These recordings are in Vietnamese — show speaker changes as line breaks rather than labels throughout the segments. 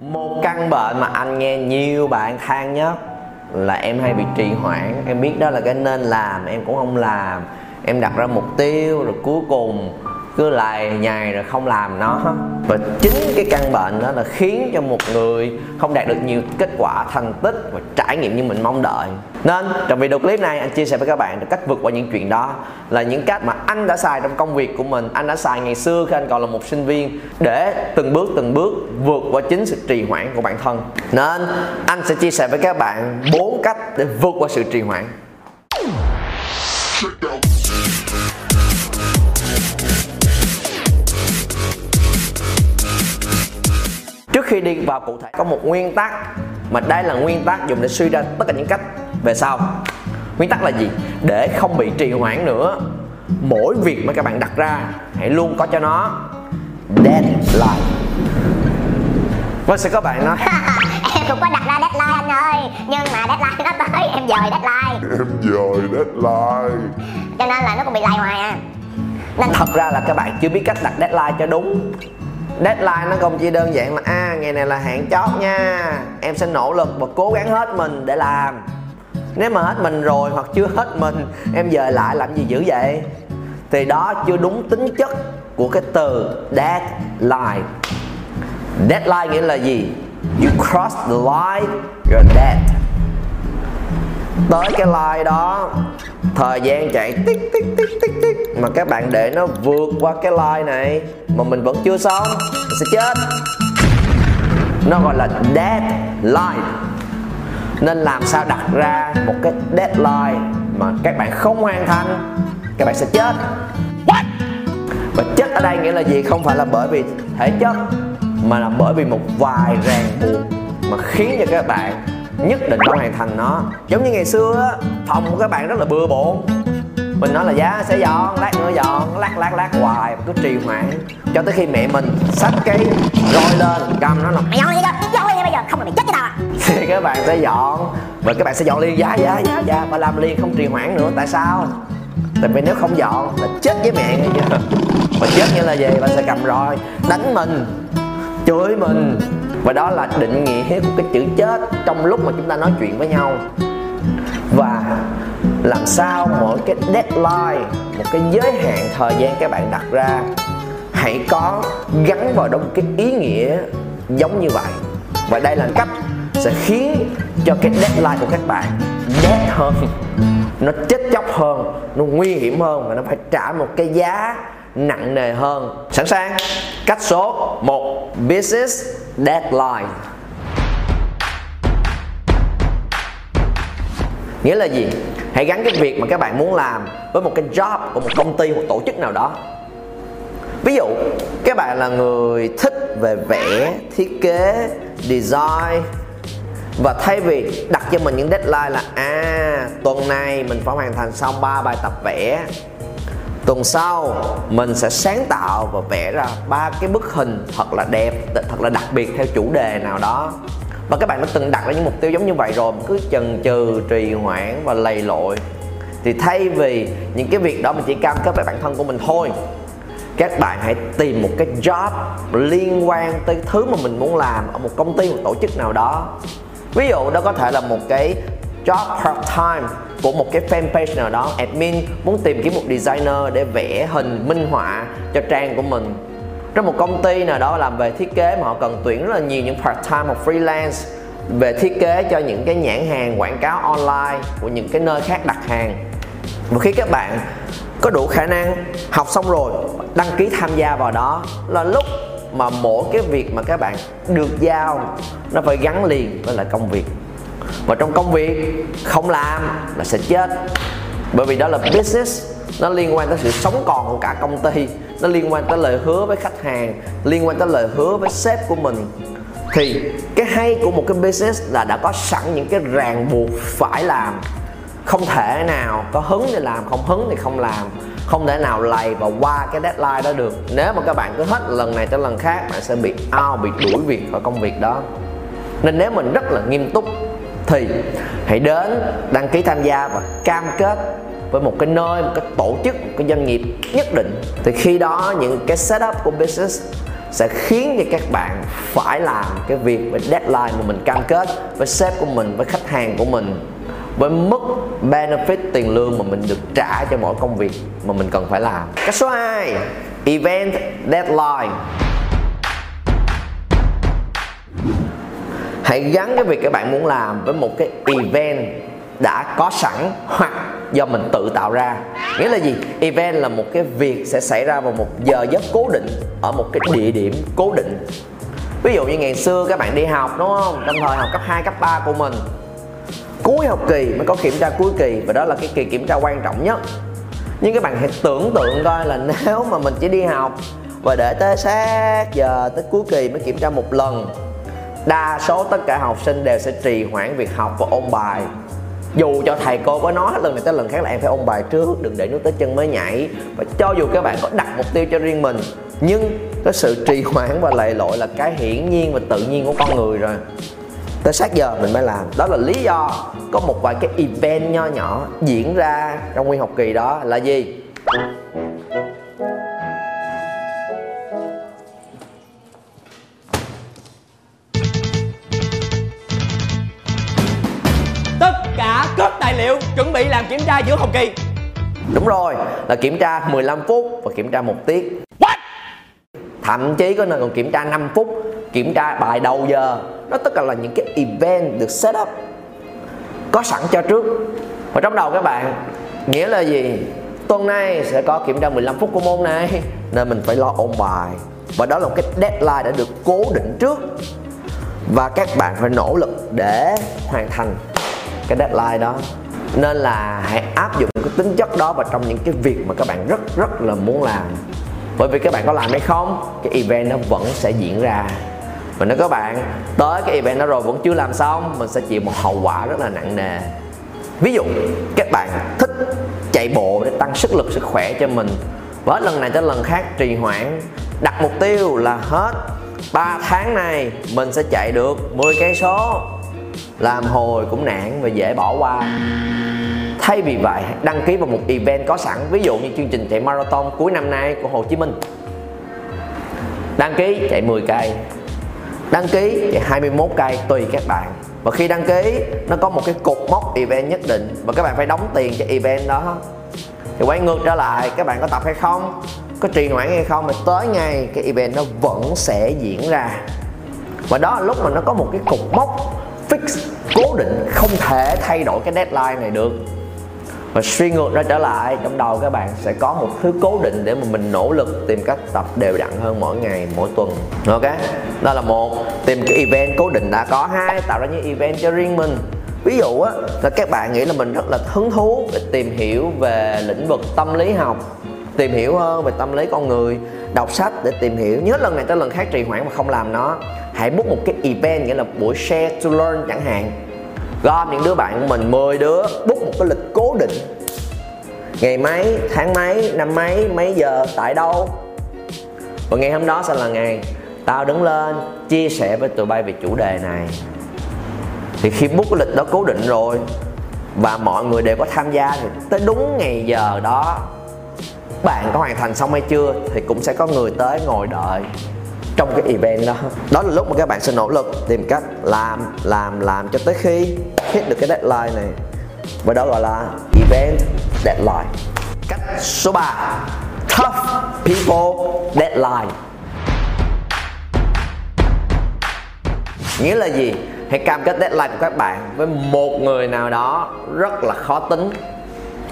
một căn bệnh mà anh nghe nhiều bạn than nhất là em hay bị trì hoãn. Em biết đó là cái nên làm, em cũng không làm. Em đặt ra mục tiêu rồi cuối cùng cứ lại nhài rồi không làm nó. Và chính cái căn bệnh đó là khiến cho một người không đạt được nhiều kết quả thành tích và trải nghiệm như mình mong đợi nên, trong video clip này, anh chia sẻ với các bạn cách vượt qua những chuyện đó là những cách mà anh đã xài trong công việc của mình, anh đã xài ngày xưa khi anh còn là một sinh viên để từng bước từng bước vượt qua chính sự trì hoãn của bản thân. Nên, anh sẽ chia sẻ với các bạn bốn cách để vượt qua sự trì hoãn. Trước khi đi vào cụ thể, có một nguyên tắc mà đây là nguyên tắc dùng để suy ra tất cả những cách về sau nguyên tắc là gì? Để không bị trì hoãn nữa mỗi việc mà các bạn đặt ra hãy luôn có cho nó deadline. Và sẽ có bạn nói.
Em cũng có đặt ra deadline anh ơi nhưng mà deadline nó tới em dời deadline.
Em dời deadline.
Cho nên là nó cũng bị lầy hoài à. Nên
thật ra là các bạn chưa biết cách đặt deadline cho đúng. Deadline nó không chỉ đơn giản là a à, ngày này là hạn chót nha em sẽ nỗ lực và cố gắng hết mình để làm nếu mà hết mình rồi hoặc chưa hết mình, em dời lại làm gì dữ vậy? Thì đó chưa đúng tính chất của cái từ deadline. Deadline nghĩa là gì? You cross the line, you're dead. Tới cái line đó, thời gian chạy tích tích tích tích tích, mà các bạn để nó vượt qua cái line này mà mình vẫn chưa xong, mình sẽ chết. Nó gọi là deadline nên làm sao đặt ra một cái deadline mà các bạn không hoàn thành các bạn sẽ chết What? và chết ở đây nghĩa là gì không phải là bởi vì thể chất mà là bởi vì một vài ràng buộc mà khiến cho các bạn nhất định phải hoàn thành nó giống như ngày xưa phòng của các bạn rất là bừa bộn mình nói là giá sẽ dọn lát nữa dọn lát lát lát hoài cứ trì hoãn cho tới khi mẹ mình xách cái roi lên cầm nó là
mày dọn đi đó dọn đi bây giờ không là mày chết
thì các bạn sẽ dọn. Và các bạn sẽ dọn liền. Giá giá giá giá và làm liền, không trì hoãn nữa. Tại sao? Tại vì nếu không dọn là chết với mẹ nghe chưa và chết như là gì bạn sẽ cầm roi, đánh mình, chửi mình. Và đó là định nghĩa của cái chữ chết trong lúc mà chúng ta nói chuyện với nhau. Và làm sao mỗi cái deadline, một cái giới hạn thời gian các bạn đặt ra, hãy có gắn vào đó một cái ý nghĩa giống như vậy. Và đây là cách sẽ khiến cho cái deadline của các bạn dead hơn, nó chết chóc hơn, nó nguy hiểm hơn và nó phải trả một cái giá nặng nề hơn. Sẵn sàng. Cách số 1 business deadline. Nghĩa là gì? Hãy gắn cái việc mà các bạn muốn làm với một cái job của một công ty, một tổ chức nào đó. Ví dụ, các bạn là người thích về vẽ, thiết kế, design và thay vì đặt cho mình những deadline là à tuần này mình phải hoàn thành xong ba bài tập vẽ. Tuần sau mình sẽ sáng tạo và vẽ ra ba cái bức hình thật là đẹp thật là đặc biệt theo chủ đề nào đó. Và các bạn đã từng đặt ra những mục tiêu giống như vậy rồi cứ chần chừ, trì hoãn và lầy lội. Thì thay vì những cái việc đó mình chỉ cam kết với bản thân của mình thôi, các bạn hãy tìm một cái job liên quan tới thứ mà mình muốn làm ở một công ty, một tổ chức nào đó ví dụ đó có thể là một cái job part time của một cái fanpage nào đó. Admin muốn tìm kiếm một designer để vẽ hình, minh họa cho trang của mình. Trong một công ty nào đó làm về thiết kế mà họ cần tuyển rất là nhiều những part time hoặc freelance về thiết kế cho những cái nhãn hàng, quảng cáo online của những cái nơi khác đặt hàng. Và khi các bạn có đủ khả năng học xong rồi, đăng ký tham gia vào đó là lúc mà mỗi cái việc mà các bạn được giao, nó phải gắn liền với lại công việc. Và trong công việc, không làm là sẽ chết. Bởi vì đó là business, nó liên quan tới sự sống còn của cả công ty, nó liên quan tới lời hứa với khách hàng, liên quan tới lời hứa với sếp của mình. Thì cái hay của một cái business là đã có sẵn những cái ràng buộc phải làm. Không thể nào có hứng thì làm, không hứng thì không làm không thể nào lầy và qua cái deadline đó được. Nếu mà các bạn cứ hết lần này tới lần khác, bạn sẽ bị out, bị đuổi việc khỏi công việc đó. Nên nếu mình rất là nghiêm túc, thì hãy đến đăng ký tham gia và cam kết với một cái nơi, một cái tổ chức, một cái doanh nghiệp nhất định. Thì khi đó, những cái setup của business sẽ khiến cho các bạn phải làm cái việc với deadline mà mình cam kết với sếp của mình, với khách hàng của mình với mức benefit tiền lương mà mình được trả cho mỗi công việc mà mình cần phải làm. Cái số 2 event deadline. Hãy gắn cái việc các bạn muốn làm với một cái event đã có sẵn hoặc do mình tự tạo ra. Nghĩa là gì? Event là một cái việc sẽ xảy ra vào một giờ giấc cố định ở một cái địa điểm cố định. Ví dụ như ngày xưa các bạn đi học đúng không? Trong thời học cấp 2, cấp 3 của mình cuối học kỳ mới có kiểm tra cuối kỳ và đó là cái kỳ kiểm tra quan trọng nhất. Nhưng các bạn hãy tưởng tượng coi là nếu mà mình chỉ đi học và để tới sát giờ tới cuối kỳ mới kiểm tra một lần, đa số tất cả học sinh đều sẽ trì hoãn việc học và ôn bài. Dù cho thầy cô có nói lần này tới lần khác là em phải ôn bài trước, đừng để nước tới chân mới nhảy. Và cho dù các bạn có đặt mục tiêu cho riêng mình, nhưng cái sự trì hoãn và lầy lội là cái hiển nhiên và tự nhiên của con người rồi tới sát giờ mình mới làm. Đó là lý do có một vài cái event nho nhỏ diễn ra trong nguyên học kỳ đó là gì?
Tất cả cất tài liệu chuẩn bị làm kiểm tra giữa học kỳ.
Đúng rồi là kiểm tra 15 phút và kiểm tra một tiết.
What?
Thậm chí có nơi còn kiểm tra 5 phút kiểm tra bài đầu giờ. Nó tất cả là những cái event được set up, có sẵn cho trước. Và trong đầu các bạn, nghĩa là gì? Tuần này sẽ có kiểm tra 15 phút của môn này, nên mình phải lo ôn bài. Và đó là một cái deadline đã được cố định trước. Và các bạn phải nỗ lực để hoàn thành cái deadline đó. Nên là hãy áp dụng cái tính chất đó vào trong những cái việc mà các bạn rất rất là muốn làm. Bởi vì các bạn có làm hay không, cái event nó vẫn sẽ diễn ra mình nói các bạn tới cái event đó rồi vẫn chưa làm xong, mình sẽ chịu một hậu quả rất là nặng nề. Ví dụ, các bạn thích chạy bộ để tăng sức lực sức khỏe cho mình và hết lần này tới lần khác trì hoãn. Đặt mục tiêu là hết 3 tháng này, mình sẽ chạy được 10 cây số. Làm hồi cũng nản và dễ bỏ qua. Thay vì vậy đăng ký vào một event có sẵn, ví dụ như chương trình chạy marathon cuối năm nay của Hồ Chí Minh. Đăng ký, chạy 10 cây đăng ký thì 21 cây, tùy các bạn. Và khi đăng ký, nó có một cái cột mốc event nhất định và các bạn phải đóng tiền cho event đó. Thì quay ngược trở lại, các bạn có tập hay không? Có trì hoãn hay không? Mà tới ngày cái event nó vẫn sẽ diễn ra. Và đó là lúc mà nó có một cái cục mốc fix, cố định, không thể thay đổi cái deadline này được và suy ngược ra trở lại, trong đầu các bạn sẽ có một thứ cố định để mà mình nỗ lực tìm cách tập đều đặn hơn mỗi ngày, mỗi tuần. Ok? Đó là một. Tìm cái event cố định đã có. Hai, tạo ra những event cho riêng mình. Ví dụ á, là các bạn nghĩ là mình rất là hứng thú để tìm hiểu về lĩnh vực tâm lý học, tìm hiểu hơn về tâm lý con người, đọc sách để tìm hiểu. Nhớ lần này tới lần khác trì hoãn mà không làm nó. Hãy book một cái event, nghĩa là buổi share to learn chẳng hạn gom những đứa bạn của mình 10 đứa bút một cái lịch cố định. Ngày mấy, tháng mấy, năm mấy mấy giờ, tại đâu? Và ngày hôm đó sẽ là ngày tao đứng lên chia sẻ với tụi bay về chủ đề này. Thì khi bút cái lịch đó cố định rồi, và mọi người đều có tham gia, thì tới đúng ngày giờ đó, bạn có hoàn thành xong hay chưa, thì cũng sẽ có người tới ngồi đợi trong cái event đó. Đó là lúc mà các bạn sẽ nỗ lực tìm cách làm làm làm cho tới khi hit được cái deadline này. Và đó gọi là event deadline. Cách số 3 tough people deadline. Nghĩa là gì? Hãy cam kết deadline của các bạn với một người nào đó rất là khó tính.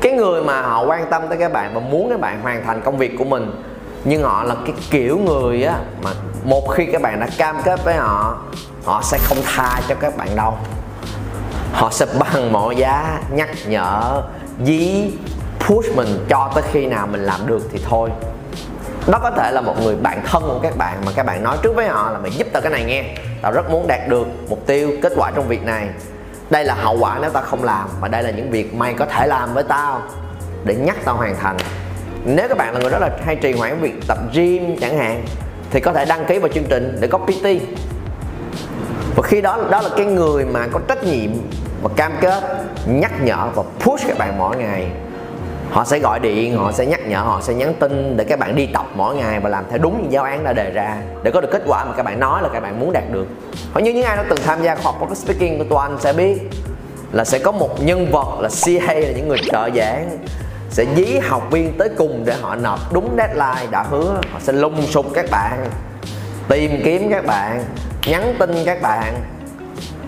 Cái người mà họ quan tâm tới các bạn và muốn các bạn hoàn thành công việc của mình, nhưng họ là cái kiểu người á, mà một khi các bạn đã cam kết với họ họ sẽ không tha cho các bạn đâu. Họ sẽ bằng mọi giá nhắc nhở, dí, push mình cho tới khi nào mình làm được thì thôi. Đó có thể là một người bạn thân của các bạn mà các bạn nói trước với họ là mày giúp tao cái này nghe. Tao rất muốn đạt được mục tiêu, kết quả trong việc này. Đây là hậu quả nếu tao không làm và đây là những việc mày có thể làm với tao để nhắc tao hoàn thành. Nếu các bạn là người rất là hay trì hoãn việc tập gym chẳng hạn thì có thể đăng ký vào chương trình để có PT và khi đó đó là cái người mà có trách nhiệm và cam kết, nhắc nhở và push các bạn mỗi ngày. Họ sẽ gọi điện, họ sẽ nhắc nhở, họ sẽ nhắn tin để các bạn đi tập mỗi ngày và làm theo đúng những giáo án đã đề ra. Để có được kết quả mà các bạn nói là các bạn muốn đạt được. Hầu như những ai đã từng tham gia khóa public speaking của Toàn anh sẽ biết là sẽ có một nhân vật là CA là những người trợ giảng sẽ dí học viên tới cùng để họ nộp. Đúng deadline đã hứa, họ sẽ lung sục các bạn, tìm kiếm các bạn, nhắn tin các bạn,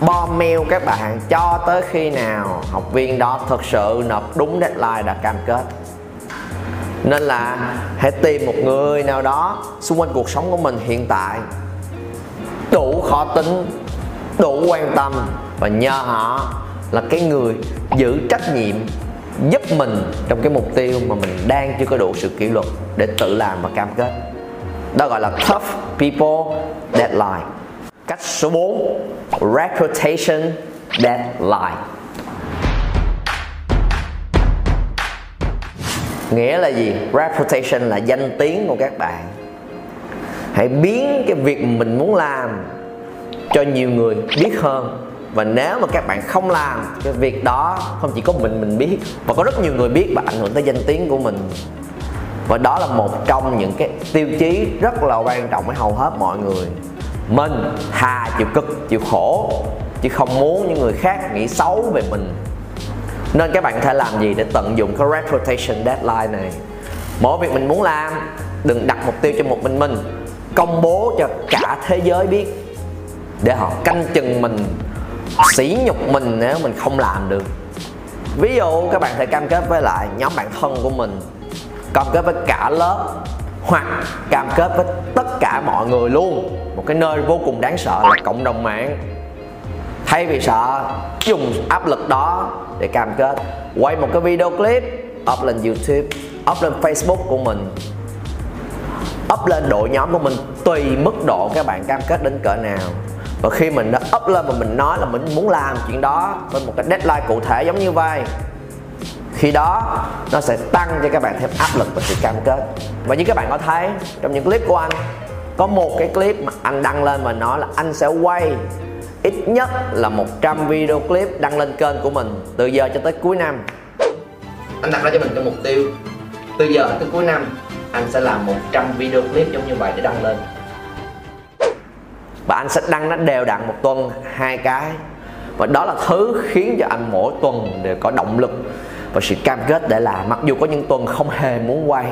bom mail các bạn cho tới khi nào học viên đó thực sự nộp đúng deadline đã cam kết. Nên là hãy tìm một người nào đó xung quanh cuộc sống của mình hiện tại, đủ khó tính, đủ quan tâm và nhờ họ là cái người giữ trách nhiệm giúp mình trong cái mục tiêu mà mình đang chưa có đủ sự kỷ luật để tự làm và cam kết. Đó gọi là tough people deadline. Cách số 4 reputation deadline. Nghĩa là gì? Reputation là danh tiếng của các bạn. Hãy biến cái việc mình muốn làm cho nhiều người biết hơn và nếu mà các bạn không làm, cái việc đó không chỉ có mình mình biết, mà có rất nhiều người biết và ảnh hưởng tới danh tiếng của mình. Và đó là một trong những cái tiêu chí rất là quan trọng với hầu hết mọi người. Mình thà chịu cực, chịu khổ, chứ không muốn những người khác nghĩ xấu về mình. Nên các bạn có thể làm gì để tận dụng cái reputation deadline này? Mỗi việc mình muốn làm, đừng đặt mục tiêu cho một mình mình. Công bố cho cả thế giới biết để họ canh chừng mình sỉ nhục mình nếu mình không làm được. Ví dụ các bạn thể cam kết với lại nhóm bạn thân của mình, cam kết với cả lớp, hoặc cam kết với tất cả mọi người luôn. Một cái nơi vô cùng đáng sợ là cộng đồng mạng. Thay vì sợ dùng áp lực đó để cam kết, quay một cái video clip up lên youtube, up lên facebook của mình, up lên đội nhóm của mình, tùy mức độ các bạn cam kết đến cỡ nào và khi mình đã up lên và mình nói là mình muốn làm chuyện đó với một cái deadline cụ thể giống như vậy, khi đó nó sẽ tăng cho các bạn thêm áp lực và sự cam kết. Và như các bạn có thấy, trong những clip của anh, có một cái clip mà anh đăng lên và nói là anh sẽ quay ít nhất là 100 video clip đăng lên kênh của mình từ giờ cho tới cuối năm. Anh đặt ra cho mình cái mục tiêu, từ giờ tới cuối năm, anh sẽ làm 100 video clip giống như vậy để đăng lên và anh sẽ đăng nó đều đặn một tuần, hai cái. Và đó là thứ khiến cho anh mỗi tuần đều có động lực và sự cam kết để làm. Mặc dù có những tuần không hề muốn quay,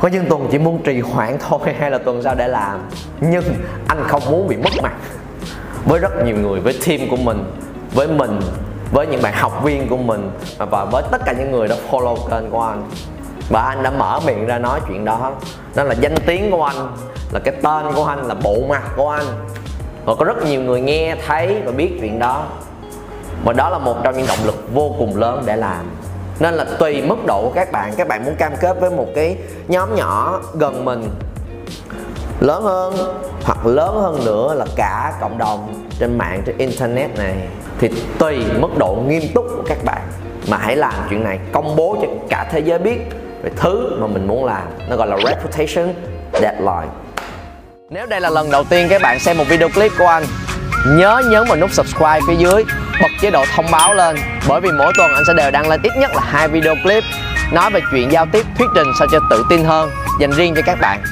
có những tuần chỉ muốn trì hoãn thôi hay là tuần sau để làm. Nhưng anh không muốn bị mất mặt với rất nhiều người, với team của mình, với mình, với những bạn học viên của mình và với tất cả những người đã follow kênh của anh. Và anh đã mở miệng ra nói chuyện đó. Đó là danh tiếng của anh là cái tên của anh, là bộ mặt của anh. Và có rất nhiều người nghe, thấy và biết chuyện đó. Và đó là một trong những động lực vô cùng lớn để làm. Nên là tùy mức độ của các bạn các bạn muốn cam kết với một cái nhóm nhỏ gần mình. Lớn hơn hoặc lớn hơn nữa là cả cộng đồng trên mạng, trên internet này. Thì tùy mức độ nghiêm túc của các bạn mà hãy làm chuyện này. Công bố cho cả thế giới biết về thứ mà mình muốn làm. Nó gọi là reputation deadline nếu đây là lần đầu tiên các bạn xem một video clip của anh, nhớ nhấn vào nút subscribe phía dưới bật chế độ thông báo lên, bởi vì mỗi tuần anh sẽ đều đăng lên ít nhất là hai video clip nói về chuyện giao tiếp, thuyết trình sao cho tự tin hơn, dành riêng cho các bạn.